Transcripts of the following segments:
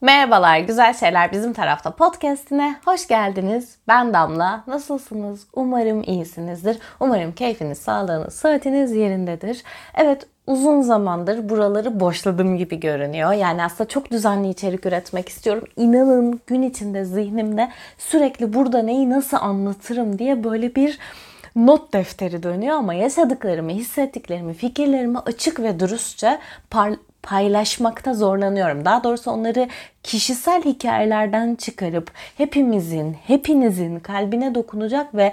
Merhabalar, Güzel Şeyler Bizim Tarafta podcastine hoş geldiniz. Ben Damla. Nasılsınız? Umarım iyisinizdir. Umarım keyfiniz, sağlığınız, saatiniz yerindedir. Evet, uzun zamandır buraları boşladığım gibi görünüyor. Yani aslında çok düzenli içerik üretmek istiyorum. İnanın gün içinde zihnimde sürekli burada neyi nasıl anlatırım diye böyle bir not defteri dönüyor ama yaşadıklarımı, hissettiklerimi, fikirlerimi açık ve dürüstçe par- paylaşmakta zorlanıyorum. Daha doğrusu onları kişisel hikayelerden çıkarıp hepimizin, hepinizin kalbine dokunacak ve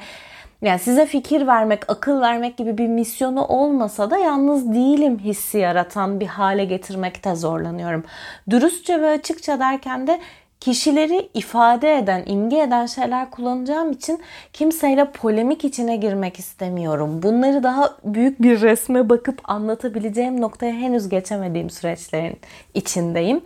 yani size fikir vermek, akıl vermek gibi bir misyonu olmasa da yalnız değilim hissi yaratan bir hale getirmekte zorlanıyorum. Dürüstçe ve açıkça derken de kişileri ifade eden, imge eden şeyler kullanacağım için kimseyle polemik içine girmek istemiyorum. Bunları daha büyük bir resme bakıp anlatabileceğim noktaya henüz geçemediğim süreçlerin içindeyim.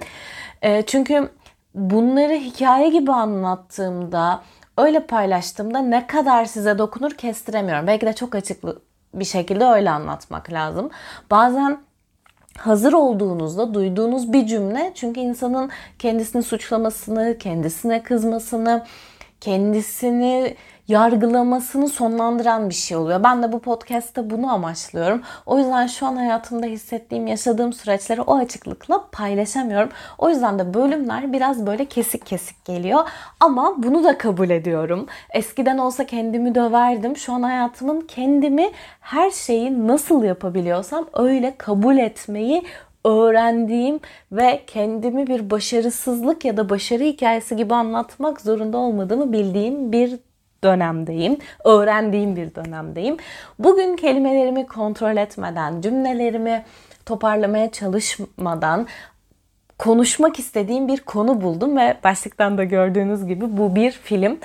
E, çünkü bunları hikaye gibi anlattığımda, öyle paylaştığımda ne kadar size dokunur kestiremiyorum. Belki de çok açık bir şekilde öyle anlatmak lazım. Bazen hazır olduğunuzda duyduğunuz bir cümle. Çünkü insanın kendisini suçlamasını, kendisine kızmasını, kendisini yargılamasını sonlandıran bir şey oluyor. Ben de bu podcast'te bunu amaçlıyorum. O yüzden şu an hayatımda hissettiğim, yaşadığım süreçleri o açıklıkla paylaşamıyorum. O yüzden de bölümler biraz böyle kesik kesik geliyor. Ama bunu da kabul ediyorum. Eskiden olsa kendimi döverdim. Şu an hayatımın kendimi her şeyi nasıl yapabiliyorsam öyle kabul etmeyi öğrendiğim ve kendimi bir başarısızlık ya da başarı hikayesi gibi anlatmak zorunda olmadığımı bildiğim bir dönemdeyim. Öğrendiğim bir dönemdeyim. Bugün kelimelerimi kontrol etmeden, cümlelerimi toparlamaya çalışmadan konuşmak istediğim bir konu buldum ve başlıktan da gördüğünüz gibi bu bir film.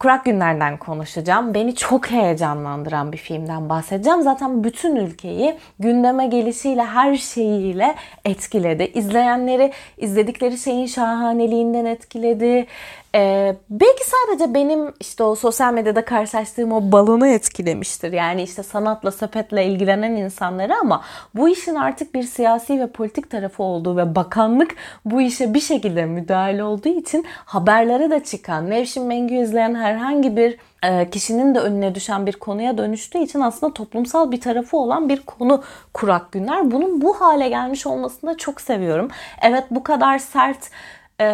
Kurak Günler'den konuşacağım. Beni çok heyecanlandıran bir filmden bahsedeceğim. Zaten bütün ülkeyi gündeme gelişiyle her şeyiyle etkiledi. İzleyenleri izledikleri şeyin şahaneliğinden etkiledi. Ee, belki sadece benim işte o sosyal medyada karşılaştığım o balonu etkilemiştir. Yani işte sanatla, sepetle ilgilenen insanları ama bu işin artık bir siyasi ve politik tarafı olduğu ve bakanlık bu işe bir şekilde müdahale olduğu için haberlere de çıkan, Nevşin Mengü izleyen herhangi bir e, kişinin de önüne düşen bir konuya dönüştüğü için aslında toplumsal bir tarafı olan bir konu kurak günler. Bunun bu hale gelmiş olmasını da çok seviyorum. Evet bu kadar sert e,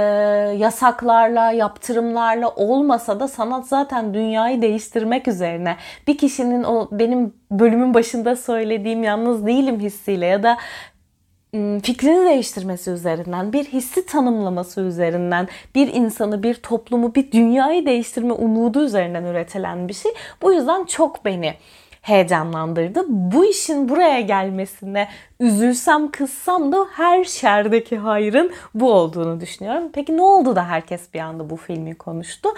yasaklarla, yaptırımlarla olmasa da sanat zaten dünyayı değiştirmek üzerine. Bir kişinin o benim bölümün başında söylediğim yalnız değilim hissiyle ya da fikrini değiştirmesi üzerinden, bir hissi tanımlaması üzerinden, bir insanı, bir toplumu, bir dünyayı değiştirme umudu üzerinden üretilen bir şey. Bu yüzden çok beni heyecanlandırdı. Bu işin buraya gelmesine üzülsem kızsam da her şerdeki hayrın bu olduğunu düşünüyorum. Peki ne oldu da herkes bir anda bu filmi konuştu?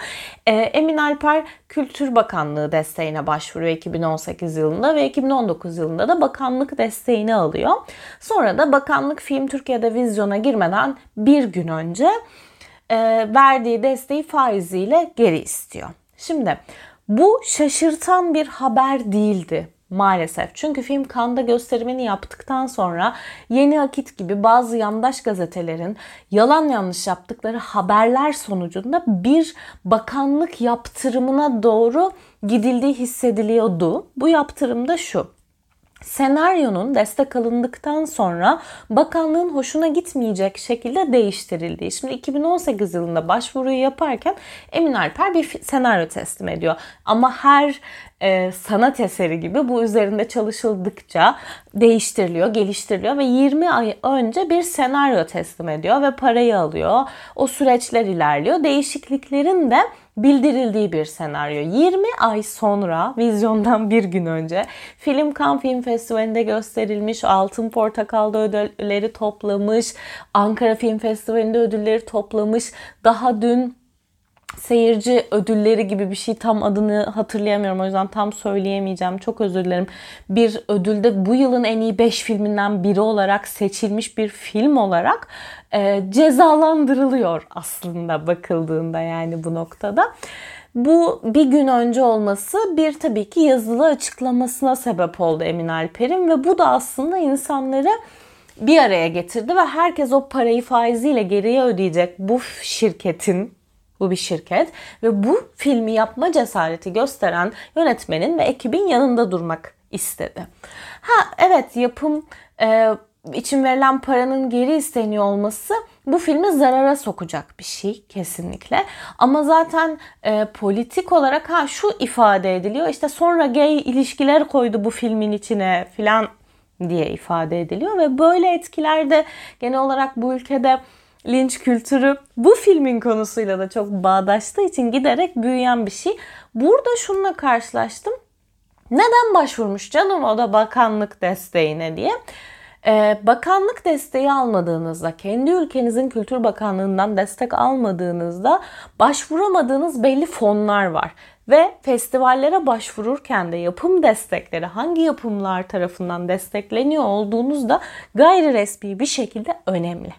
Ee, Emin Alper Kültür Bakanlığı desteğine başvuruyor 2018 yılında ve 2019 yılında da bakanlık desteğini alıyor. Sonra da bakanlık film Türkiye'de vizyona girmeden bir gün önce e, verdiği desteği faiziyle geri istiyor. Şimdi bu şaşırtan bir haber değildi maalesef. Çünkü film Kanda gösterimini yaptıktan sonra Yeni Akit gibi bazı yandaş gazetelerin yalan yanlış yaptıkları haberler sonucunda bir bakanlık yaptırımına doğru gidildiği hissediliyordu. Bu yaptırım da şu senaryonun destek alındıktan sonra bakanlığın hoşuna gitmeyecek şekilde değiştirildiği. Şimdi 2018 yılında başvuruyu yaparken Emin Alper bir senaryo teslim ediyor. Ama her e, sanat eseri gibi bu üzerinde çalışıldıkça değiştiriliyor, geliştiriliyor ve 20 ay önce bir senaryo teslim ediyor ve parayı alıyor. O süreçler ilerliyor. Değişikliklerin de bildirildiği bir senaryo. 20 ay sonra vizyondan bir gün önce film Cannes Film Festivali'nde gösterilmiş, Altın Portakal'da ödülleri toplamış, Ankara Film Festivali'nde ödülleri toplamış. Daha dün seyirci ödülleri gibi bir şey tam adını hatırlayamıyorum o yüzden tam söyleyemeyeceğim çok özür dilerim. Bir ödülde bu yılın en iyi 5 filminden biri olarak seçilmiş bir film olarak e, cezalandırılıyor aslında bakıldığında yani bu noktada. Bu bir gün önce olması bir tabii ki yazılı açıklamasına sebep oldu Emin Alper'in ve bu da aslında insanları bir araya getirdi ve herkes o parayı faiziyle geriye ödeyecek bu şirketin bu bir şirket ve bu filmi yapma cesareti gösteren yönetmenin ve ekibin yanında durmak istedi. Ha evet yapım e, için verilen paranın geri isteniyor olması bu filmi zarara sokacak bir şey kesinlikle. Ama zaten e, politik olarak ha şu ifade ediliyor işte sonra gay ilişkiler koydu bu filmin içine filan diye ifade ediliyor ve böyle etkilerde genel olarak bu ülkede linç kültürü bu filmin konusuyla da çok bağdaştığı için giderek büyüyen bir şey. Burada şununla karşılaştım. Neden başvurmuş canım o da bakanlık desteğine diye. Ee, bakanlık desteği almadığınızda, kendi ülkenizin kültür bakanlığından destek almadığınızda başvuramadığınız belli fonlar var. Ve festivallere başvururken de yapım destekleri hangi yapımlar tarafından destekleniyor olduğunuz da gayri resmi bir şekilde önemli.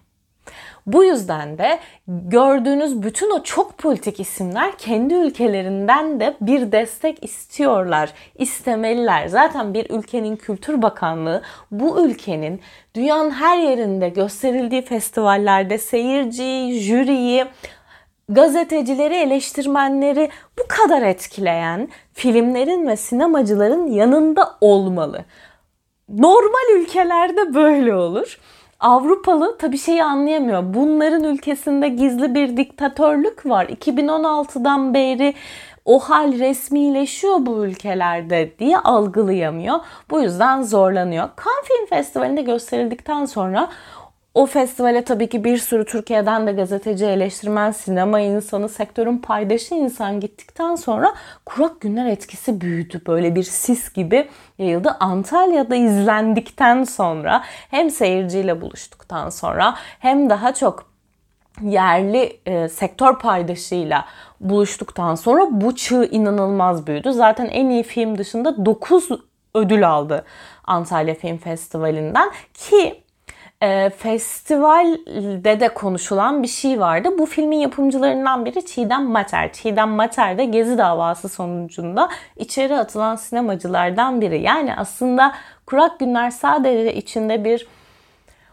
Bu yüzden de gördüğünüz bütün o çok politik isimler kendi ülkelerinden de bir destek istiyorlar, istemeliler. Zaten bir ülkenin Kültür Bakanlığı bu ülkenin dünyanın her yerinde gösterildiği festivallerde seyirciyi, jüriyi, gazetecileri, eleştirmenleri bu kadar etkileyen filmlerin ve sinemacıların yanında olmalı. Normal ülkelerde böyle olur. Avrupalı tabi şeyi anlayamıyor. Bunların ülkesinde gizli bir diktatörlük var. 2016'dan beri o hal resmileşiyor bu ülkelerde diye algılayamıyor. Bu yüzden zorlanıyor. Cannes Film Festivali'nde gösterildikten sonra o festivale tabii ki bir sürü Türkiye'den de gazeteci, eleştirmen, sinema insanı, sektörün paydaşı insan gittikten sonra kurak günler etkisi büyüdü. Böyle bir sis gibi yayıldı. Antalya'da izlendikten sonra hem seyirciyle buluştuktan sonra hem daha çok yerli e, sektör paydaşıyla buluştuktan sonra bu çığ inanılmaz büyüdü. Zaten en iyi film dışında 9 ödül aldı Antalya Film Festivali'nden ki e, festivalde de konuşulan bir şey vardı. Bu filmin yapımcılarından biri Çiğdem Mater. Çiğdem Mater de Gezi davası sonucunda içeri atılan sinemacılardan biri. Yani aslında Kurak Günler sadece içinde bir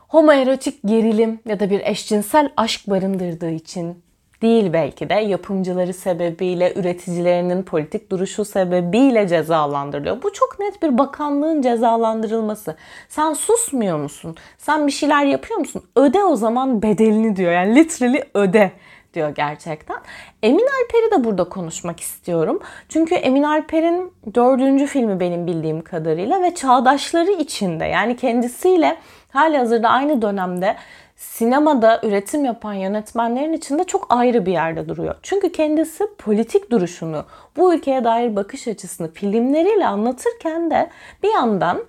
homoerotik gerilim ya da bir eşcinsel aşk barındırdığı için değil belki de yapımcıları sebebiyle, üreticilerinin politik duruşu sebebiyle cezalandırılıyor. Bu çok net bir bakanlığın cezalandırılması. Sen susmuyor musun? Sen bir şeyler yapıyor musun? Öde o zaman bedelini diyor. Yani literally öde diyor gerçekten. Emin Alper'i de burada konuşmak istiyorum. Çünkü Emin Alper'in dördüncü filmi benim bildiğim kadarıyla ve çağdaşları içinde yani kendisiyle hali hazırda aynı dönemde sinemada üretim yapan yönetmenlerin içinde çok ayrı bir yerde duruyor. Çünkü kendisi politik duruşunu, bu ülkeye dair bakış açısını filmleriyle anlatırken de bir yandan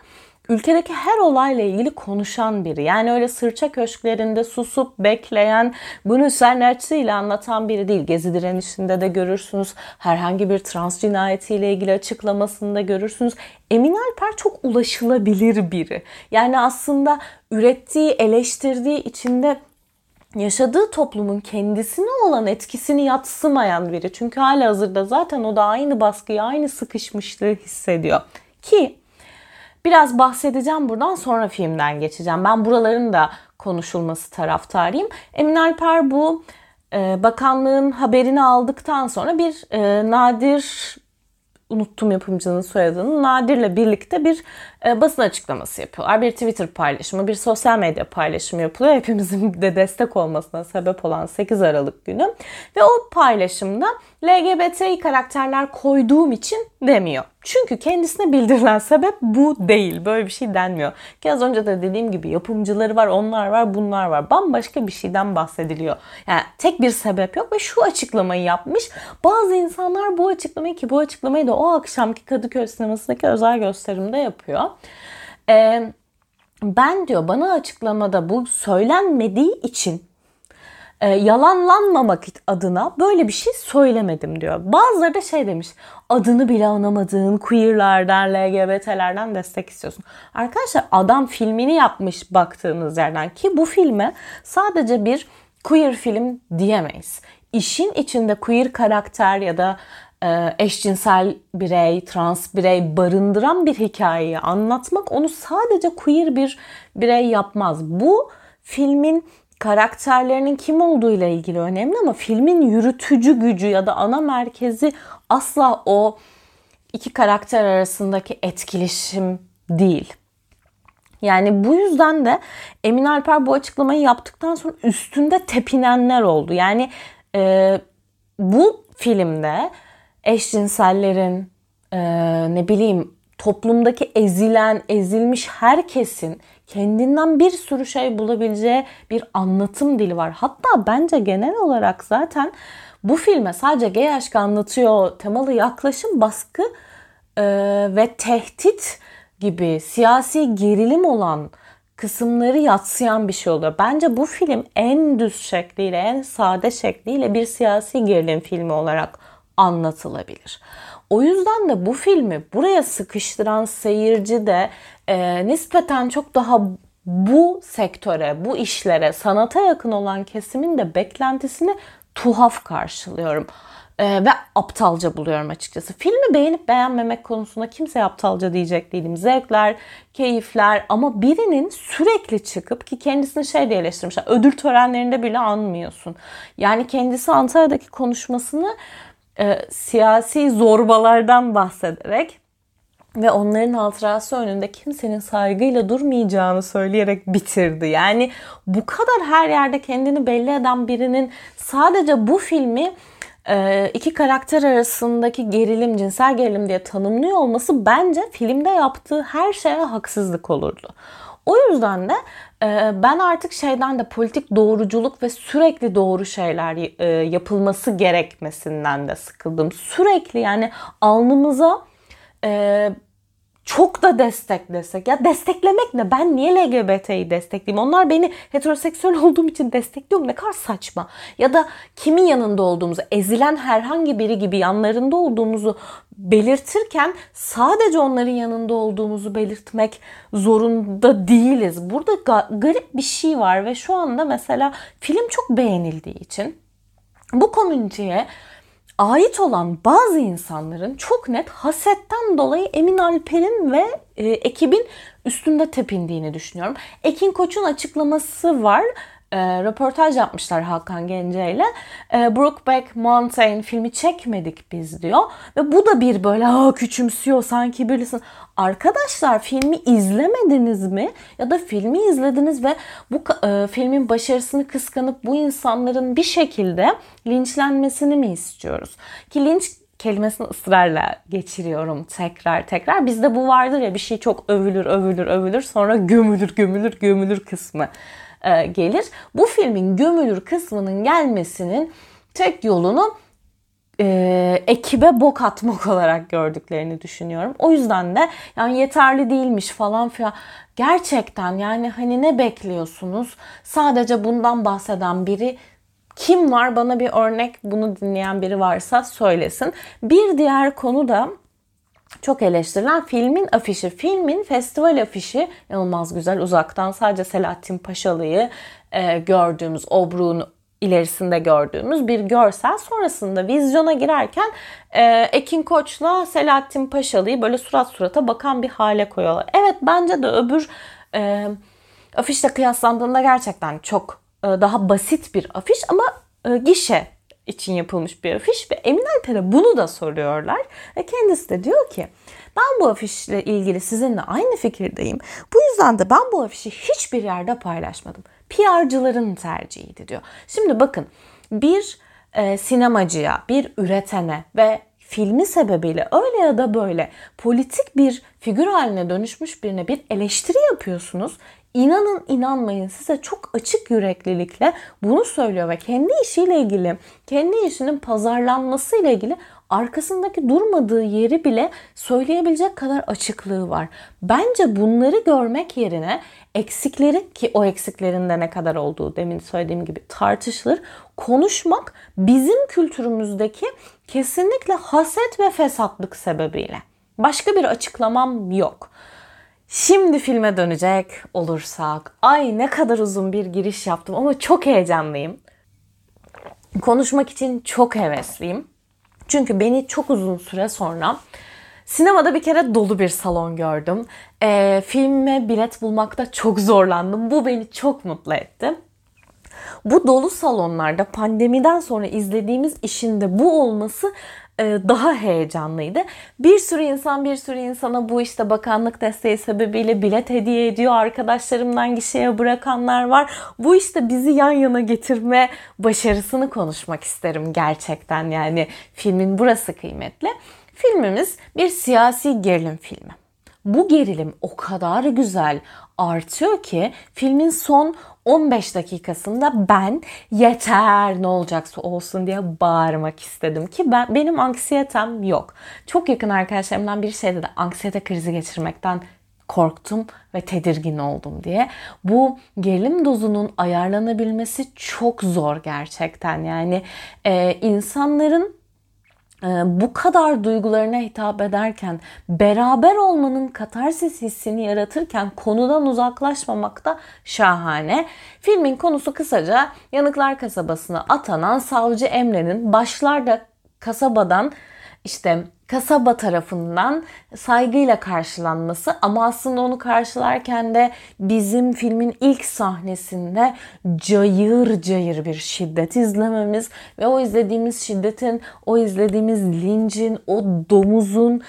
ülkedeki her olayla ilgili konuşan biri. Yani öyle sırça köşklerinde susup bekleyen, bunu sanatçıyla anlatan biri değil. Gezi direnişinde de görürsünüz. Herhangi bir trans cinayetiyle ilgili açıklamasında görürsünüz. Emin Alper çok ulaşılabilir biri. Yani aslında ürettiği, eleştirdiği içinde yaşadığı toplumun kendisine olan etkisini yatsımayan biri. Çünkü hala hazırda zaten o da aynı baskıyı, aynı sıkışmışlığı hissediyor. Ki Biraz bahsedeceğim buradan sonra filmden geçeceğim. Ben buraların da konuşulması taraftarıyım. Emin Alper bu e, bakanlığın haberini aldıktan sonra bir e, nadir unuttum yapımcının soyadını. Nadir'le birlikte bir e, basın açıklaması yapıyorlar. Bir Twitter paylaşımı, bir sosyal medya paylaşımı yapılıyor. Hepimizin de destek olmasına sebep olan 8 Aralık günü. Ve o paylaşımda LGBTİ karakterler koyduğum için demiyor. Çünkü kendisine bildirilen sebep bu değil. Böyle bir şey denmiyor. Ki az önce de dediğim gibi yapımcıları var, onlar var, bunlar var. Bambaşka bir şeyden bahsediliyor. Yani tek bir sebep yok ve şu açıklamayı yapmış. Bazı insanlar bu açıklamayı ki bu açıklamayı da o akşamki Kadıköy sinemasındaki özel gösterimde yapıyor. Ee, ben diyor bana açıklamada bu söylenmediği için e, yalanlanmamak adına böyle bir şey söylemedim diyor. Bazıları da şey demiş adını bile anamadığın queerlerden, LGBT'lerden destek istiyorsun. Arkadaşlar adam filmini yapmış baktığınız yerden ki bu filme sadece bir queer film diyemeyiz. İşin içinde queer karakter ya da e, eşcinsel birey, trans birey barındıran bir hikayeyi anlatmak onu sadece queer bir birey yapmaz. Bu filmin karakterlerinin kim olduğu ile ilgili önemli ama filmin yürütücü gücü ya da ana merkezi asla o iki karakter arasındaki etkileşim değil. Yani bu yüzden de Emin Alper bu açıklamayı yaptıktan sonra üstünde tepinenler oldu. Yani e, bu filmde eşcinsellerin e, ne bileyim toplumdaki ezilen, ezilmiş herkesin kendinden bir sürü şey bulabileceği bir anlatım dili var. Hatta bence genel olarak zaten bu filme sadece gay aşkı anlatıyor temalı yaklaşım baskı e, ve tehdit gibi siyasi gerilim olan kısımları yatsıyan bir şey oluyor. Bence bu film en düz şekliyle, en sade şekliyle bir siyasi gerilim filmi olarak anlatılabilir. O yüzden de bu filmi buraya sıkıştıran seyirci de e, nispeten çok daha bu sektöre, bu işlere, sanata yakın olan kesimin de beklentisini tuhaf karşılıyorum. Ee, ve aptalca buluyorum açıkçası. Filmi beğenip beğenmemek konusunda kimse aptalca diyecek değilim. Zevkler, keyifler ama birinin sürekli çıkıp ki kendisini şey diye eleştirmişler. Ödül törenlerinde bile anmıyorsun. Yani kendisi Antalya'daki konuşmasını e, siyasi zorbalardan bahsederek ve onların hatırası önünde kimsenin saygıyla durmayacağını söyleyerek bitirdi. Yani bu kadar her yerde kendini belli eden birinin sadece bu filmi e, iki karakter arasındaki gerilim, cinsel gerilim diye tanımlıyor olması bence filmde yaptığı her şeye haksızlık olurdu. O yüzden de ben artık şeyden de politik doğruculuk ve sürekli doğru şeyler e, yapılması gerekmesinden de sıkıldım. Sürekli yani alnımıza çok da desteklesek. Ya desteklemek ne? Ben niye LGBT'yi destekleyeyim? Onlar beni heteroseksüel olduğum için destekliyor mu? Ne kadar saçma. Ya da kimin yanında olduğumuzu, ezilen herhangi biri gibi yanlarında olduğumuzu belirtirken sadece onların yanında olduğumuzu belirtmek zorunda değiliz. Burada ga- garip bir şey var ve şu anda mesela film çok beğenildiği için bu komüniteye ait olan bazı insanların çok net hasetten dolayı Emin Alper'in ve e, ekibin üstünde tepindiğini düşünüyorum. Ekin Koç'un açıklaması var e, röportaj yapmışlar Hakan Gence ile. E, Brokeback Mountain filmi çekmedik biz diyor. Ve bu da bir böyle ha küçümsüyor sanki birisin. Arkadaşlar filmi izlemediniz mi? Ya da filmi izlediniz ve bu e, filmin başarısını kıskanıp bu insanların bir şekilde linçlenmesini mi istiyoruz? Ki linç kelimesini ısrarla geçiriyorum tekrar tekrar. Bizde bu vardır ya bir şey çok övülür övülür övülür sonra gömülür gömülür gömülür kısmı e, gelir. Bu filmin gömülür kısmının gelmesinin tek yolunu e, ekibe bok atmak olarak gördüklerini düşünüyorum. O yüzden de yani yeterli değilmiş falan filan. Gerçekten yani hani ne bekliyorsunuz? Sadece bundan bahseden biri kim var bana bir örnek bunu dinleyen biri varsa söylesin. Bir diğer konu da çok eleştirilen filmin afişi. Filmin festival afişi inanılmaz güzel. Uzaktan sadece Selahattin Paşalı'yı e, gördüğümüz, Obru'nun ilerisinde gördüğümüz bir görsel. Sonrasında vizyona girerken e, Ekin Koç'la Selahattin Paşalı'yı böyle surat surata bakan bir hale koyuyorlar. Evet bence de öbür e, afişle kıyaslandığında gerçekten çok e, daha basit bir afiş ama e, gişe için yapılmış bir afiş ve Emin Alper'e bunu da soruyorlar. Ve kendisi de diyor ki ben bu afişle ilgili sizinle aynı fikirdeyim. Bu yüzden de ben bu afişi hiçbir yerde paylaşmadım. PR'cıların tercihiydi diyor. Şimdi bakın bir e, sinemacıya, bir üretene ve filmi sebebiyle öyle ya da böyle politik bir figür haline dönüşmüş birine bir eleştiri yapıyorsunuz. İnanın inanmayın size çok açık yüreklilikle bunu söylüyor ve kendi işiyle ilgili, kendi işinin pazarlanması ile ilgili arkasındaki durmadığı yeri bile söyleyebilecek kadar açıklığı var. Bence bunları görmek yerine eksikleri ki o eksiklerin de ne kadar olduğu demin söylediğim gibi tartışılır. Konuşmak bizim kültürümüzdeki kesinlikle haset ve fesatlık sebebiyle. Başka bir açıklamam yok. Şimdi filme dönecek olursak. Ay ne kadar uzun bir giriş yaptım ama çok heyecanlıyım. Konuşmak için çok hevesliyim. Çünkü beni çok uzun süre sonra Sinemada bir kere dolu bir salon gördüm. E, filme bilet bulmakta çok zorlandım. Bu beni çok mutlu etti. Bu dolu salonlarda pandemiden sonra izlediğimiz işin de bu olması daha heyecanlıydı. Bir sürü insan bir sürü insana bu işte bakanlık desteği sebebiyle bilet hediye ediyor. Arkadaşlarımdan gişeye bırakanlar var. Bu işte bizi yan yana getirme başarısını konuşmak isterim gerçekten. Yani filmin burası kıymetli. Filmimiz bir siyasi gerilim filmi. Bu gerilim o kadar güzel artıyor ki filmin son 15 dakikasında ben yeter ne olacaksa olsun diye bağırmak istedim ki ben benim anksiyetem yok. Çok yakın arkadaşlarımdan bir şeyde de anksiyete krizi geçirmekten korktum ve tedirgin oldum diye. Bu gerilim dozunun ayarlanabilmesi çok zor gerçekten. Yani e, insanların bu kadar duygularına hitap ederken beraber olmanın katarsis hissini yaratırken konudan uzaklaşmamak da şahane. Filmin konusu kısaca Yanıklar kasabasına atanan savcı Emre'nin başlarda kasabadan işte kasaba tarafından saygıyla karşılanması ama aslında onu karşılarken de bizim filmin ilk sahnesinde cayır cayır bir şiddet izlememiz ve o izlediğimiz şiddetin, o izlediğimiz lincin, o domuzun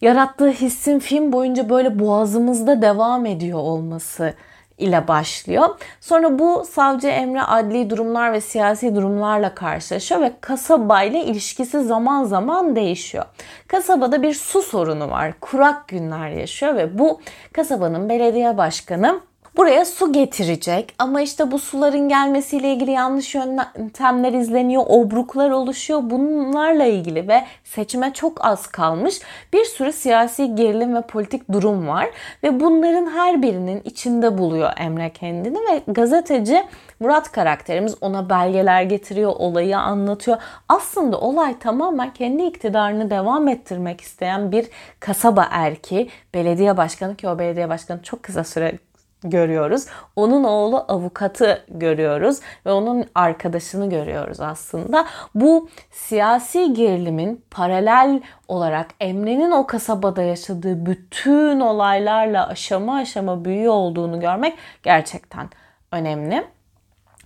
yarattığı hissin film boyunca böyle boğazımızda devam ediyor olması ile başlıyor. Sonra bu savcı Emre adli durumlar ve siyasi durumlarla karşılaşıyor ve kasaba ile ilişkisi zaman zaman değişiyor. Kasabada bir su sorunu var. Kurak günler yaşıyor ve bu kasabanın belediye başkanı buraya su getirecek ama işte bu suların gelmesiyle ilgili yanlış yöntemler izleniyor, obruklar oluşuyor. Bunlarla ilgili ve seçime çok az kalmış bir sürü siyasi gerilim ve politik durum var ve bunların her birinin içinde buluyor Emre kendini ve gazeteci Murat karakterimiz ona belgeler getiriyor, olayı anlatıyor. Aslında olay tamamen kendi iktidarını devam ettirmek isteyen bir kasaba erki, belediye başkanı ki o belediye başkanı çok kısa süre görüyoruz. Onun oğlu avukatı görüyoruz ve onun arkadaşını görüyoruz aslında. Bu siyasi gerilimin paralel olarak Emre'nin o kasabada yaşadığı bütün olaylarla aşama aşama büyüyor olduğunu görmek gerçekten önemli.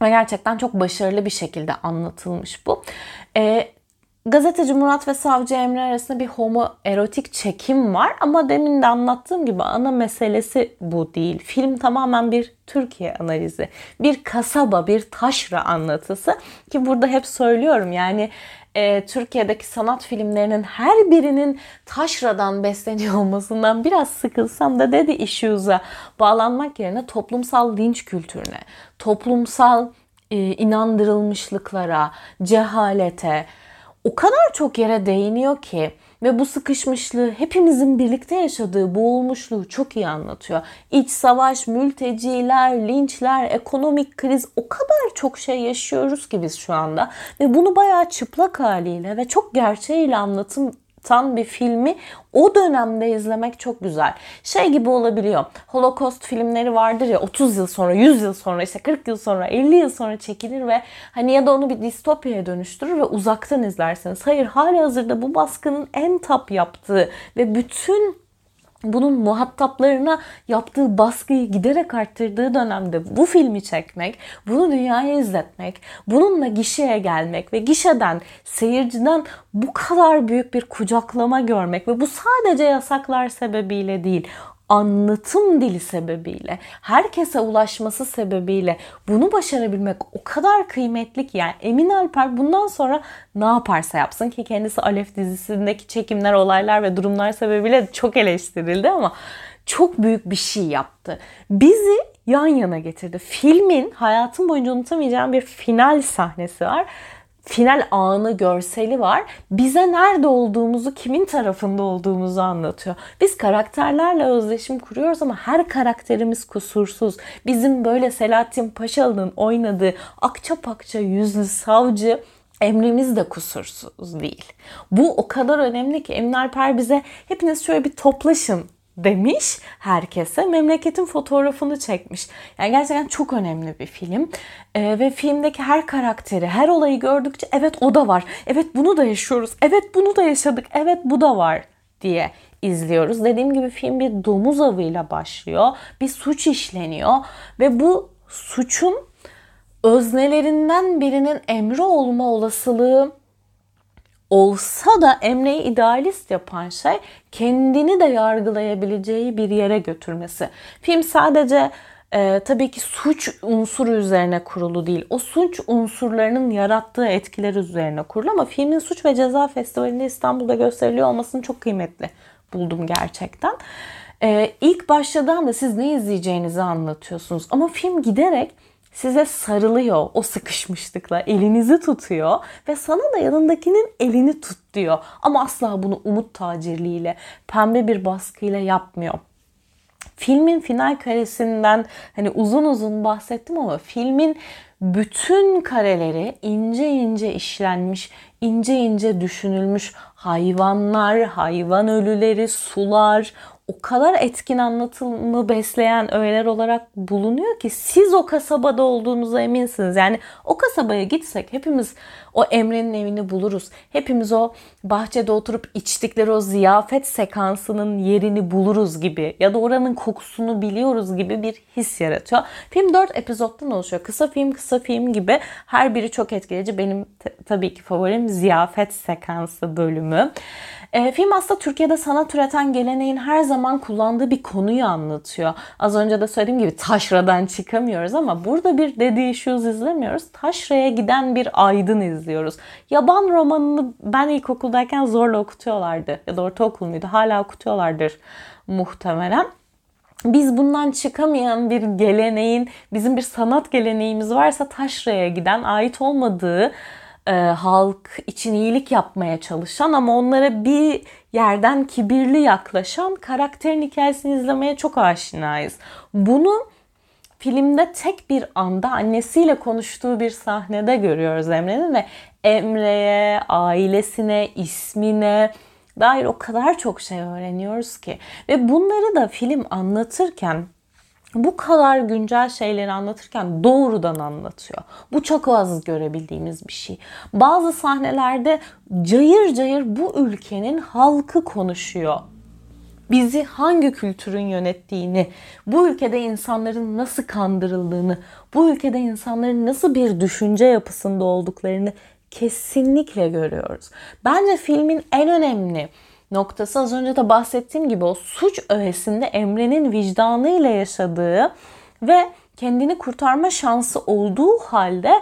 Ve gerçekten çok başarılı bir şekilde anlatılmış bu. Ee, Gazeteci Murat ve Savcı Emre arasında bir homoerotik çekim var ama demin de anlattığım gibi ana meselesi bu değil. Film tamamen bir Türkiye analizi, bir kasaba, bir taşra anlatısı ki burada hep söylüyorum yani e, Türkiye'deki sanat filmlerinin her birinin taşradan besleniyor olmasından biraz sıkılsam da dedi issues'a bağlanmak yerine toplumsal linç kültürüne, toplumsal e, inandırılmışlıklara, cehalete, o kadar çok yere değiniyor ki ve bu sıkışmışlığı hepimizin birlikte yaşadığı boğulmuşluğu çok iyi anlatıyor. İç savaş, mülteciler, linçler, ekonomik kriz o kadar çok şey yaşıyoruz ki biz şu anda ve bunu bayağı çıplak haliyle ve çok gerçeğiyle anlatım tan bir filmi o dönemde izlemek çok güzel. Şey gibi olabiliyor. Holocaust filmleri vardır ya 30 yıl sonra, 100 yıl sonra, işte 40 yıl sonra, 50 yıl sonra çekilir ve hani ya da onu bir distopyaya dönüştürür ve uzaktan izlersiniz. Hayır, hali hazırda bu baskının en tap yaptığı ve bütün bunun muhataplarına yaptığı baskıyı giderek arttırdığı dönemde bu filmi çekmek, bunu dünyaya izletmek, bununla gişeye gelmek ve gişeden, seyirciden bu kadar büyük bir kucaklama görmek ve bu sadece yasaklar sebebiyle değil, anlatım dili sebebiyle, herkese ulaşması sebebiyle bunu başarabilmek o kadar kıymetli ki yani Emin Alper bundan sonra ne yaparsa yapsın ki kendisi Alef dizisindeki çekimler, olaylar ve durumlar sebebiyle çok eleştirildi ama çok büyük bir şey yaptı. Bizi yan yana getirdi. Filmin hayatım boyunca unutamayacağım bir final sahnesi var final anı görseli var. Bize nerede olduğumuzu, kimin tarafında olduğumuzu anlatıyor. Biz karakterlerle özdeşim kuruyoruz ama her karakterimiz kusursuz. Bizim böyle Selahattin Paşalı'nın oynadığı akça pakça yüzlü savcı Emrimiz de kusursuz değil. Bu o kadar önemli ki Emre Alper bize hepiniz şöyle bir toplaşın demiş herkese. Memleketin fotoğrafını çekmiş. Yani gerçekten çok önemli bir film. Ee, ve filmdeki her karakteri, her olayı gördükçe evet o da var. Evet bunu da yaşıyoruz. Evet bunu da yaşadık. Evet bu da var diye izliyoruz. Dediğim gibi film bir domuz avıyla başlıyor. Bir suç işleniyor ve bu suçun öznelerinden birinin Emre olma olasılığı olsa da Emre'yi idealist yapan şey kendini de yargılayabileceği bir yere götürmesi. Film sadece e, tabii ki suç unsuru üzerine kurulu değil. O suç unsurlarının yarattığı etkiler üzerine kurulu ama filmin Suç ve Ceza Festivali'nde İstanbul'da gösteriliyor olmasını çok kıymetli buldum gerçekten. E, ilk başladığında siz ne izleyeceğinizi anlatıyorsunuz ama film giderek size sarılıyor o sıkışmışlıkla elinizi tutuyor ve sana da yanındakinin elini tut diyor. Ama asla bunu umut tacirliğiyle, pembe bir baskıyla yapmıyor. Filmin final karesinden hani uzun uzun bahsettim ama filmin bütün kareleri ince ince işlenmiş, ince ince düşünülmüş hayvanlar, hayvan ölüleri, sular, o kadar etkin anlatımı besleyen öğeler olarak bulunuyor ki siz o kasabada olduğunuza eminsiniz. Yani o kasabaya gitsek hepimiz o Emre'nin evini buluruz. Hepimiz o bahçede oturup içtikleri o ziyafet sekansının yerini buluruz gibi ya da oranın kokusunu biliyoruz gibi bir his yaratıyor. Film 4 epizottan oluşuyor. Kısa film kısa film gibi her biri çok etkileyici. Benim tabii ki favorim ziyafet sekansı bölümü. E, film aslında Türkiye'de sanat üreten geleneğin her zaman kullandığı bir konuyu anlatıyor. Az önce de söylediğim gibi taşradan çıkamıyoruz ama burada bir Daddy Issues izlemiyoruz. Taşraya giden bir aydın izliyoruz. Yaban romanını ben ilkokuldayken zorla okutuyorlardı. Ya da ortaokul muydu? Hala okutuyorlardır muhtemelen biz bundan çıkamayan bir geleneğin, bizim bir sanat geleneğimiz varsa taşraya giden, ait olmadığı e, halk için iyilik yapmaya çalışan ama onlara bir yerden kibirli yaklaşan karakterin hikayesini izlemeye çok aşinayız. Bunu filmde tek bir anda annesiyle konuştuğu bir sahnede görüyoruz Emre'nin ve Emre'ye, ailesine, ismine dair o kadar çok şey öğreniyoruz ki. Ve bunları da film anlatırken bu kadar güncel şeyleri anlatırken doğrudan anlatıyor. Bu çok az görebildiğimiz bir şey. Bazı sahnelerde cayır cayır bu ülkenin halkı konuşuyor. Bizi hangi kültürün yönettiğini, bu ülkede insanların nasıl kandırıldığını, bu ülkede insanların nasıl bir düşünce yapısında olduklarını kesinlikle görüyoruz. Bence filmin en önemli noktası az önce de bahsettiğim gibi o suç öğesinde Emre'nin vicdanıyla yaşadığı ve kendini kurtarma şansı olduğu halde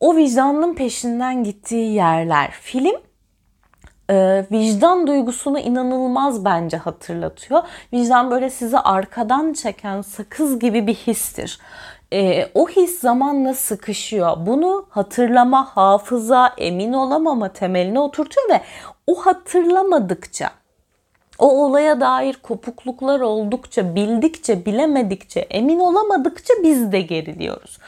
o vicdanın peşinden gittiği yerler. Film e, vicdan duygusunu inanılmaz bence hatırlatıyor. Vicdan böyle sizi arkadan çeken sakız gibi bir histir. E, o his zamanla sıkışıyor. Bunu hatırlama, hafıza, emin olamama temeline oturtuyor ve o hatırlamadıkça, o olaya dair kopukluklar oldukça, bildikçe, bilemedikçe, emin olamadıkça biz de geriliyoruz.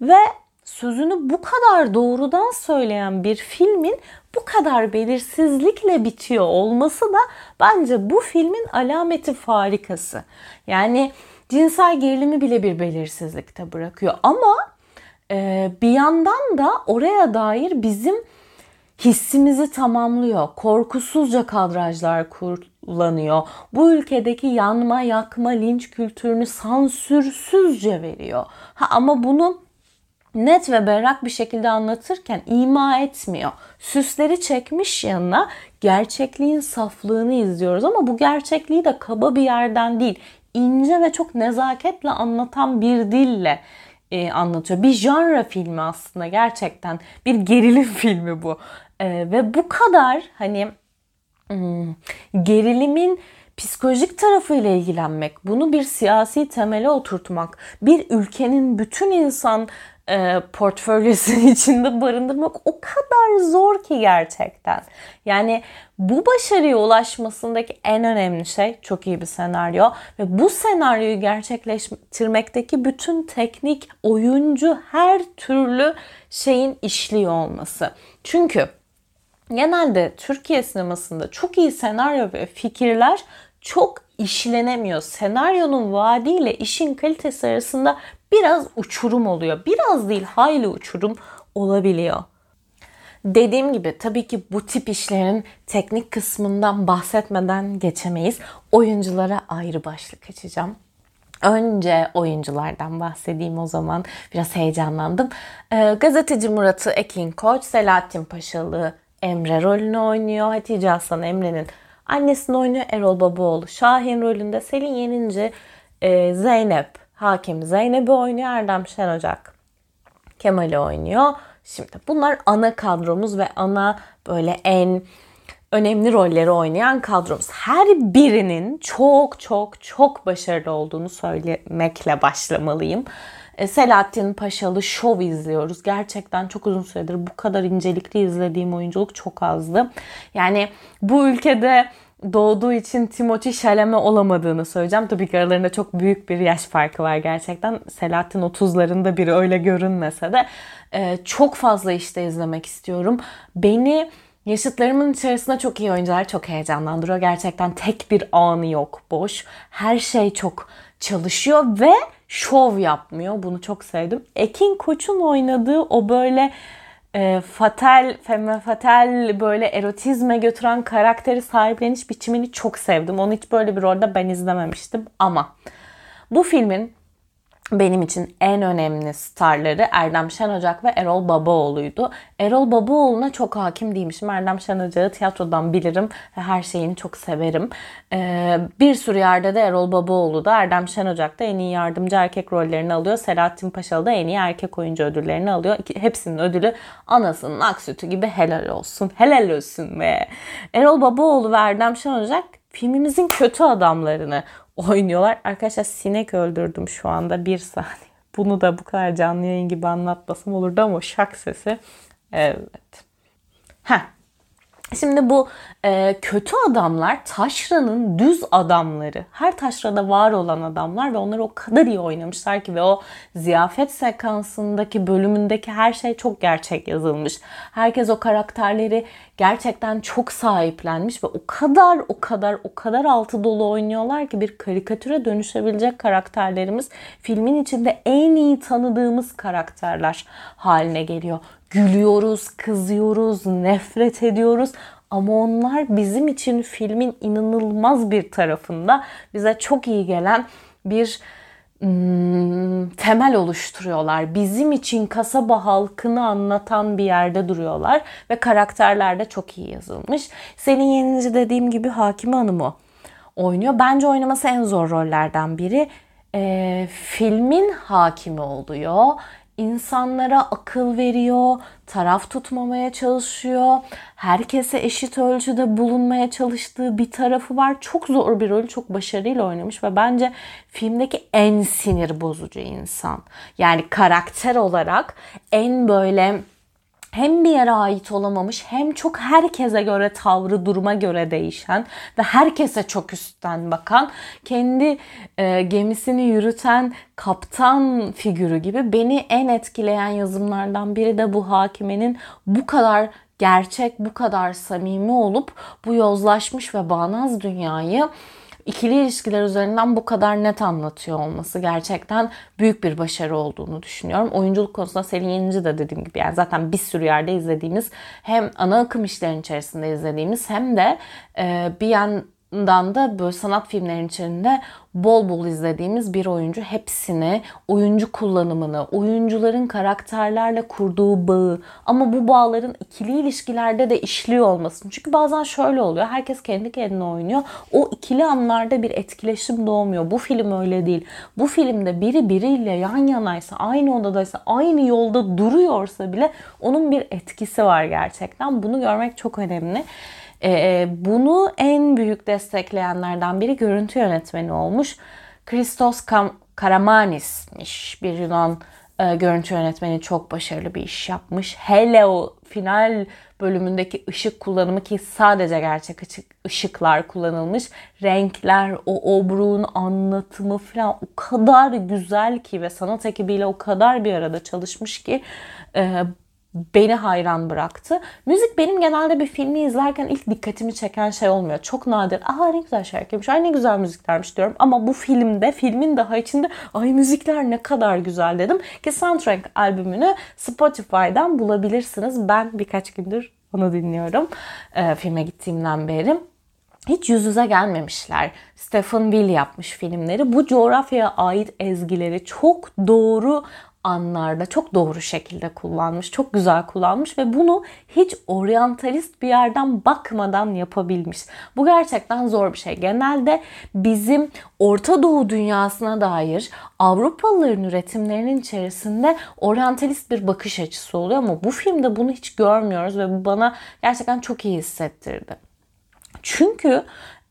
Ve sözünü bu kadar doğrudan söyleyen bir filmin bu kadar belirsizlikle bitiyor olması da bence bu filmin alameti farikası. Yani cinsel gerilimi bile bir belirsizlikte bırakıyor ama e, bir yandan da oraya dair bizim hissimizi tamamlıyor. Korkusuzca kadrajlar kullanıyor. Bu ülkedeki yanma, yakma, linç kültürünü sansürsüzce veriyor. Ha, ama bunu net ve berrak bir şekilde anlatırken ima etmiyor. Süsleri çekmiş yanına gerçekliğin saflığını izliyoruz ama bu gerçekliği de kaba bir yerden değil, ince ve çok nezaketle anlatan bir dille e, anlatıyor. Bir janra filmi aslında gerçekten. Bir gerilim filmi bu. E, ve bu kadar hani hmm, gerilimin psikolojik tarafıyla ilgilenmek, bunu bir siyasi temele oturtmak, bir ülkenin bütün insan e, portföylesin içinde barındırmak o kadar zor ki gerçekten. Yani bu başarıya ulaşmasındaki en önemli şey çok iyi bir senaryo ve bu senaryoyu gerçekleştirmekteki bütün teknik, oyuncu, her türlü şeyin işliyor olması. Çünkü genelde Türkiye sinemasında çok iyi senaryo ve fikirler çok işlenemiyor. Senaryonun vaadiyle işin kalitesi arasında biraz uçurum oluyor. Biraz değil hayli uçurum olabiliyor. Dediğim gibi tabii ki bu tip işlerin teknik kısmından bahsetmeden geçemeyiz. Oyunculara ayrı başlık açacağım. Önce oyunculardan bahsedeyim o zaman. Biraz heyecanlandım. Ee, gazeteci Murat'ı Ekin Koç, Selahattin Paşalı Emre rolünü oynuyor. Hatice Aslan Emre'nin annesini oynuyor. Erol Babaoğlu Şahin rolünde. Selin Yeninci e, Zeynep, hakim Zeynep'i oynuyor. Erdem Şen Ocak Kemal'i oynuyor. Şimdi bunlar ana kadromuz ve ana böyle en önemli rolleri oynayan kadromuz. Her birinin çok çok çok başarılı olduğunu söylemekle başlamalıyım. E, Selahattin Paşalı şov izliyoruz. Gerçekten çok uzun süredir bu kadar incelikli izlediğim oyunculuk çok azdı. Yani bu ülkede doğduğu için Timothy Chalamet olamadığını söyleyeceğim. Tabii ki aralarında çok büyük bir yaş farkı var gerçekten. Selahattin 30'larında biri öyle görünmese de e, çok fazla işte izlemek istiyorum. Beni Yaşıtlarımın içerisinde çok iyi oyuncular çok heyecanlandırıyor. Gerçekten tek bir anı yok boş. Her şey çok çalışıyor ve şov yapmıyor. Bunu çok sevdim. Ekin Koç'un oynadığı o böyle e, fatal, femme fatal böyle erotizme götüren karakteri sahipleniş biçimini çok sevdim. Onu hiç böyle bir rolde ben izlememiştim ama bu filmin benim için en önemli starları Erdem Şen Ocak ve Erol Babaoğlu'ydu. Erol Babaoğlu'na çok hakim değilmişim. Erdem Şen Ocak'ı tiyatrodan bilirim ve her şeyini çok severim. Ee, bir sürü yerde de Erol Babaoğlu da Erdem Şen Ocak da en iyi yardımcı erkek rollerini alıyor. Selahattin Paşalı da en iyi erkek oyuncu ödüllerini alıyor. Hepsinin ödülü anasının ak sütü gibi helal olsun. Helal olsun be. Erol Babaoğlu ve Erdem Şen Ocak filmimizin kötü adamlarını oynuyorlar. Arkadaşlar sinek öldürdüm şu anda bir saniye. Bunu da bu kadar canlı yayın gibi anlatmasam olurdu ama şak sesi. Evet. Heh, Şimdi bu e, kötü adamlar taşranın düz adamları. Her taşrada var olan adamlar ve onları o kadar iyi oynamışlar ki ve o ziyafet sekansındaki bölümündeki her şey çok gerçek yazılmış. Herkes o karakterleri gerçekten çok sahiplenmiş ve o kadar o kadar o kadar altı dolu oynuyorlar ki bir karikatüre dönüşebilecek karakterlerimiz filmin içinde en iyi tanıdığımız karakterler haline geliyor gülüyoruz, kızıyoruz, nefret ediyoruz. Ama onlar bizim için filmin inanılmaz bir tarafında bize çok iyi gelen bir hmm, temel oluşturuyorlar. Bizim için kasaba halkını anlatan bir yerde duruyorlar ve karakterler de çok iyi yazılmış. Senin yenici dediğim gibi Hakime Hanım'ı oynuyor. Bence oynaması en zor rollerden biri. E, filmin hakimi oluyor insanlara akıl veriyor, taraf tutmamaya çalışıyor. Herkese eşit ölçüde bulunmaya çalıştığı bir tarafı var. Çok zor bir rol, çok başarıyla oynamış ve bence filmdeki en sinir bozucu insan. Yani karakter olarak en böyle hem bir yere ait olamamış hem çok herkese göre tavrı duruma göre değişen ve herkese çok üstten bakan kendi e, gemisini yürüten kaptan figürü gibi beni en etkileyen yazımlardan biri de bu hakimenin bu kadar gerçek, bu kadar samimi olup bu yozlaşmış ve bağnaz dünyayı ikili ilişkiler üzerinden bu kadar net anlatıyor olması gerçekten büyük bir başarı olduğunu düşünüyorum. Oyunculuk konusunda Selin Yenici de dediğim gibi yani zaten bir sürü yerde izlediğimiz hem ana akım işlerin içerisinde izlediğimiz hem de e, bir yan dan da böyle sanat filmlerinin içinde bol bol izlediğimiz bir oyuncu hepsini, oyuncu kullanımını, oyuncuların karakterlerle kurduğu bağı ama bu bağların ikili ilişkilerde de işliyor olmasını. Çünkü bazen şöyle oluyor. Herkes kendi kendine oynuyor. O ikili anlarda bir etkileşim doğmuyor. Bu film öyle değil. Bu filmde biri biriyle yan yanaysa, aynı odadaysa, aynı yolda duruyorsa bile onun bir etkisi var gerçekten. Bunu görmek çok önemli. E, bunu en büyük destekleyenlerden biri görüntü yönetmeni olmuş. Christos Kam Karamanis'miş bir Yunan e, görüntü yönetmeni çok başarılı bir iş yapmış. Hele o final bölümündeki ışık kullanımı ki sadece gerçek ışık, ışıklar kullanılmış. Renkler, o obruğun anlatımı falan o kadar güzel ki ve sanat ekibiyle o kadar bir arada çalışmış ki e, beni hayran bıraktı. Müzik benim genelde bir filmi izlerken ilk dikkatimi çeken şey olmuyor. Çok nadir. Aha ne güzel şarkıymış. Ay ne güzel müziklermiş diyorum. Ama bu filmde, filmin daha içinde ay müzikler ne kadar güzel dedim. Ki soundtrack albümünü Spotify'dan bulabilirsiniz. Ben birkaç gündür onu dinliyorum. E, filme gittiğimden beri hiç yüz yüze gelmemişler. Stephen Will yapmış filmleri. Bu coğrafyaya ait ezgileri çok doğru anlarda çok doğru şekilde kullanmış, çok güzel kullanmış ve bunu hiç oryantalist bir yerden bakmadan yapabilmiş. Bu gerçekten zor bir şey. Genelde bizim Orta Doğu dünyasına dair Avrupalıların üretimlerinin içerisinde oryantalist bir bakış açısı oluyor ama bu filmde bunu hiç görmüyoruz ve bu bana gerçekten çok iyi hissettirdi. Çünkü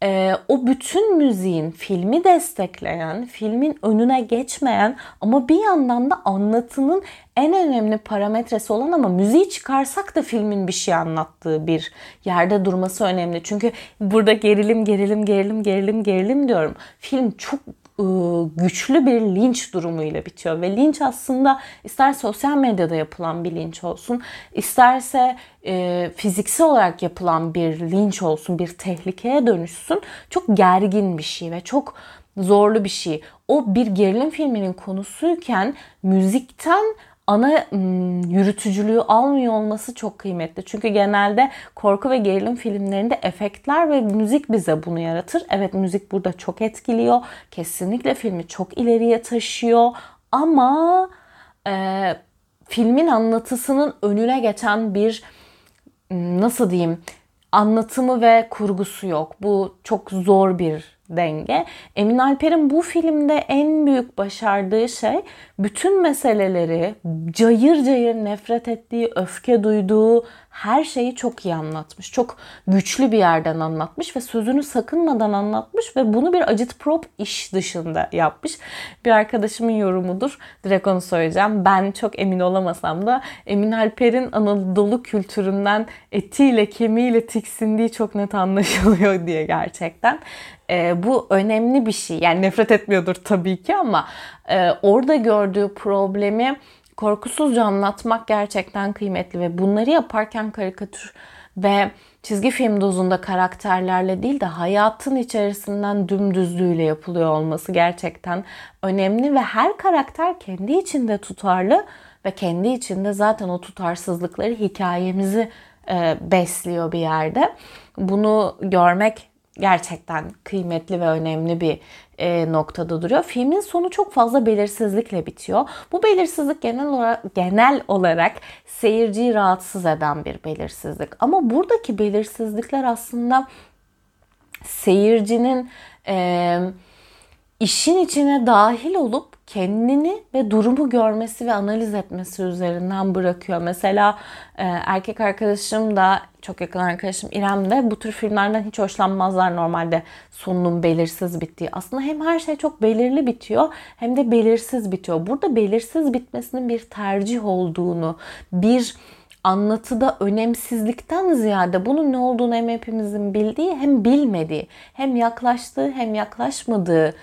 e, o bütün müziğin filmi destekleyen, filmin önüne geçmeyen ama bir yandan da anlatının en önemli parametresi olan ama müziği çıkarsak da filmin bir şey anlattığı bir yerde durması önemli. Çünkü burada gerilim, gerilim, gerilim, gerilim, gerilim diyorum. Film çok güçlü bir linç durumuyla bitiyor ve linç aslında ister sosyal medyada yapılan bir linç olsun isterse e, fiziksel olarak yapılan bir linç olsun bir tehlikeye dönüşsün çok gergin bir şey ve çok zorlu bir şey. O bir gerilim filminin konusuyken müzikten ana yürütücülüğü almıyor olması çok kıymetli. Çünkü genelde korku ve gerilim filmlerinde efektler ve müzik bize bunu yaratır. Evet müzik burada çok etkiliyor. Kesinlikle filmi çok ileriye taşıyor. Ama e, filmin anlatısının önüne geçen bir nasıl diyeyim anlatımı ve kurgusu yok. Bu çok zor bir denge. Emin Alper'in bu filmde en büyük başardığı şey bütün meseleleri cayır cayır nefret ettiği, öfke duyduğu her şeyi çok iyi anlatmış. Çok güçlü bir yerden anlatmış ve sözünü sakınmadan anlatmış ve bunu bir acıt prop iş dışında yapmış. Bir arkadaşımın yorumudur. Direkt onu söyleyeceğim. Ben çok emin olamasam da Emin Alper'in Anadolu kültüründen etiyle kemiğiyle tiksindiği çok net anlaşılıyor diye gerçekten. E, bu önemli bir şey. Yani nefret etmiyordur tabii ki ama e, orada gördüğü problemi korkusuzca anlatmak gerçekten kıymetli ve bunları yaparken karikatür ve çizgi film dozunda karakterlerle değil de hayatın içerisinden dümdüzlüğüyle yapılıyor olması gerçekten önemli ve her karakter kendi içinde tutarlı ve kendi içinde zaten o tutarsızlıkları hikayemizi e, besliyor bir yerde. Bunu görmek gerçekten kıymetli ve önemli bir e, noktada duruyor. Filmin sonu çok fazla belirsizlikle bitiyor. Bu belirsizlik genel olarak genel olarak seyirciyi rahatsız eden bir belirsizlik. Ama buradaki belirsizlikler aslında seyircinin e, işin içine dahil olup kendini ve durumu görmesi ve analiz etmesi üzerinden bırakıyor. Mesela e, erkek arkadaşım da çok yakın arkadaşım İrem de bu tür filmlerden hiç hoşlanmazlar normalde sonunun belirsiz bittiği. Aslında hem her şey çok belirli bitiyor hem de belirsiz bitiyor. Burada belirsiz bitmesinin bir tercih olduğunu, bir anlatıda önemsizlikten ziyade bunun ne olduğunu hem hepimizin bildiği hem bilmediği, hem yaklaştığı hem yaklaşmadığı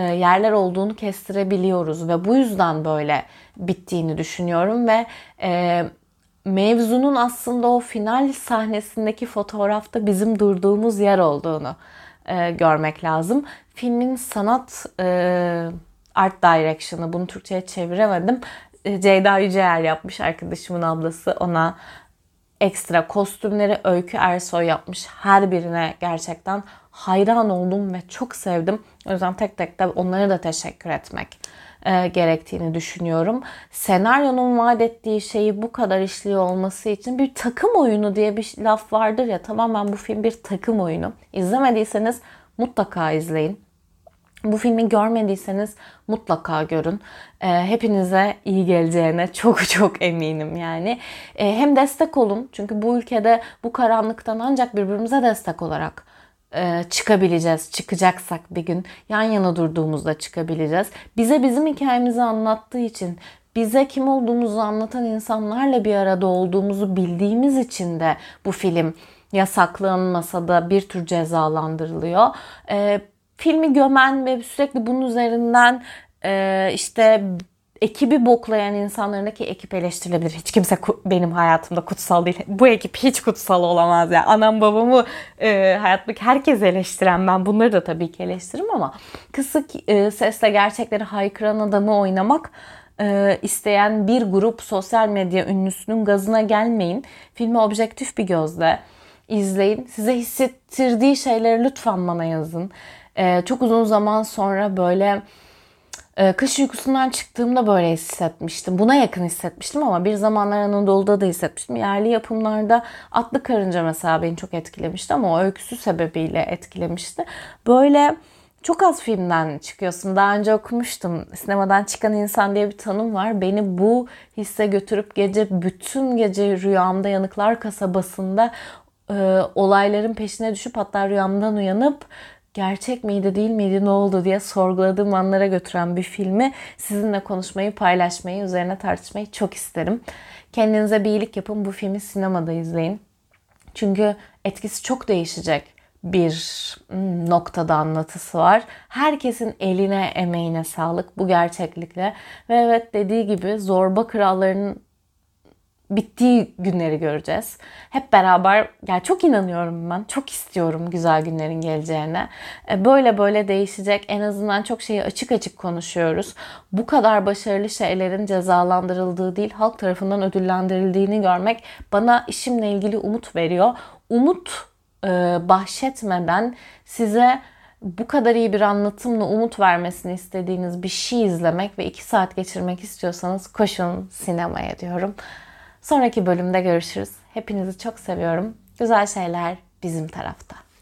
yerler olduğunu kestirebiliyoruz ve bu yüzden böyle bittiğini düşünüyorum ve e, mevzunun aslında o final sahnesindeki fotoğrafta bizim durduğumuz yer olduğunu e, görmek lazım. Filmin sanat e, art direction'ı bunu Türkçe'ye çeviremedim. E, Ceyda Yüceer yapmış arkadaşımın ablası ona ekstra kostümleri Öykü Ersoy yapmış. Her birine gerçekten hayran oldum ve çok sevdim. O yüzden tek tek de onlara da teşekkür etmek e, gerektiğini düşünüyorum. Senaryonun vaat ettiği şeyi bu kadar işliyor olması için bir takım oyunu diye bir laf vardır ya tamamen bu film bir takım oyunu. İzlemediyseniz mutlaka izleyin. Bu filmi görmediyseniz mutlaka görün. E, hepinize iyi geleceğine çok çok eminim yani. E, hem destek olun çünkü bu ülkede bu karanlıktan ancak birbirimize destek olarak e, çıkabileceğiz. Çıkacaksak bir gün yan yana durduğumuzda çıkabileceğiz. Bize bizim hikayemizi anlattığı için bize kim olduğumuzu anlatan insanlarla bir arada olduğumuzu bildiğimiz için de bu film yasaklanmasa da bir tür cezalandırılıyor. E, filmi gömen ve sürekli bunun üzerinden e, işte ekibi boklayan insanlarındaki ekip eleştirilebilir. Hiç kimse benim hayatımda kutsal değil. Bu ekip hiç kutsal olamaz ya. Yani. Anam babamı e, hayattaki herkes eleştiren ben bunları da tabii ki eleştiririm ama kısık e, sesle gerçekleri haykıran adamı oynamak e, isteyen bir grup sosyal medya ünlüsünün gazına gelmeyin. Filmi objektif bir gözle izleyin. Size hissettirdiği şeyleri lütfen bana yazın. E, çok uzun zaman sonra böyle kış uykusundan çıktığımda böyle hissetmiştim. Buna yakın hissetmiştim ama bir zamanlar Anadolu'da da hissetmiştim. Yerli yapımlarda Atlı Karınca mesela beni çok etkilemişti ama o öyküsü sebebiyle etkilemişti. Böyle çok az filmden çıkıyorsun. Daha önce okumuştum. Sinemadan çıkan insan diye bir tanım var. Beni bu hisse götürüp gece bütün gece rüyamda Yanıklar Kasabası'nda e, olayların peşine düşüp hatta rüyamdan uyanıp gerçek miydi değil miydi ne oldu diye sorguladığım anlara götüren bir filmi sizinle konuşmayı, paylaşmayı, üzerine tartışmayı çok isterim. Kendinize bir iyilik yapın. Bu filmi sinemada izleyin. Çünkü etkisi çok değişecek bir hmm, noktada anlatısı var. Herkesin eline emeğine sağlık bu gerçeklikle. Ve evet dediği gibi zorba krallarının bittiği günleri göreceğiz. Hep beraber yani çok inanıyorum ben. Çok istiyorum güzel günlerin geleceğine. E, böyle böyle değişecek. En azından çok şeyi açık açık konuşuyoruz. Bu kadar başarılı şeylerin cezalandırıldığı değil, halk tarafından ödüllendirildiğini görmek bana işimle ilgili umut veriyor. Umut e, bahşetmeden size bu kadar iyi bir anlatımla umut vermesini istediğiniz bir şey izlemek ve iki saat geçirmek istiyorsanız koşun sinemaya diyorum. Sonraki bölümde görüşürüz. Hepinizi çok seviyorum. Güzel şeyler bizim tarafta.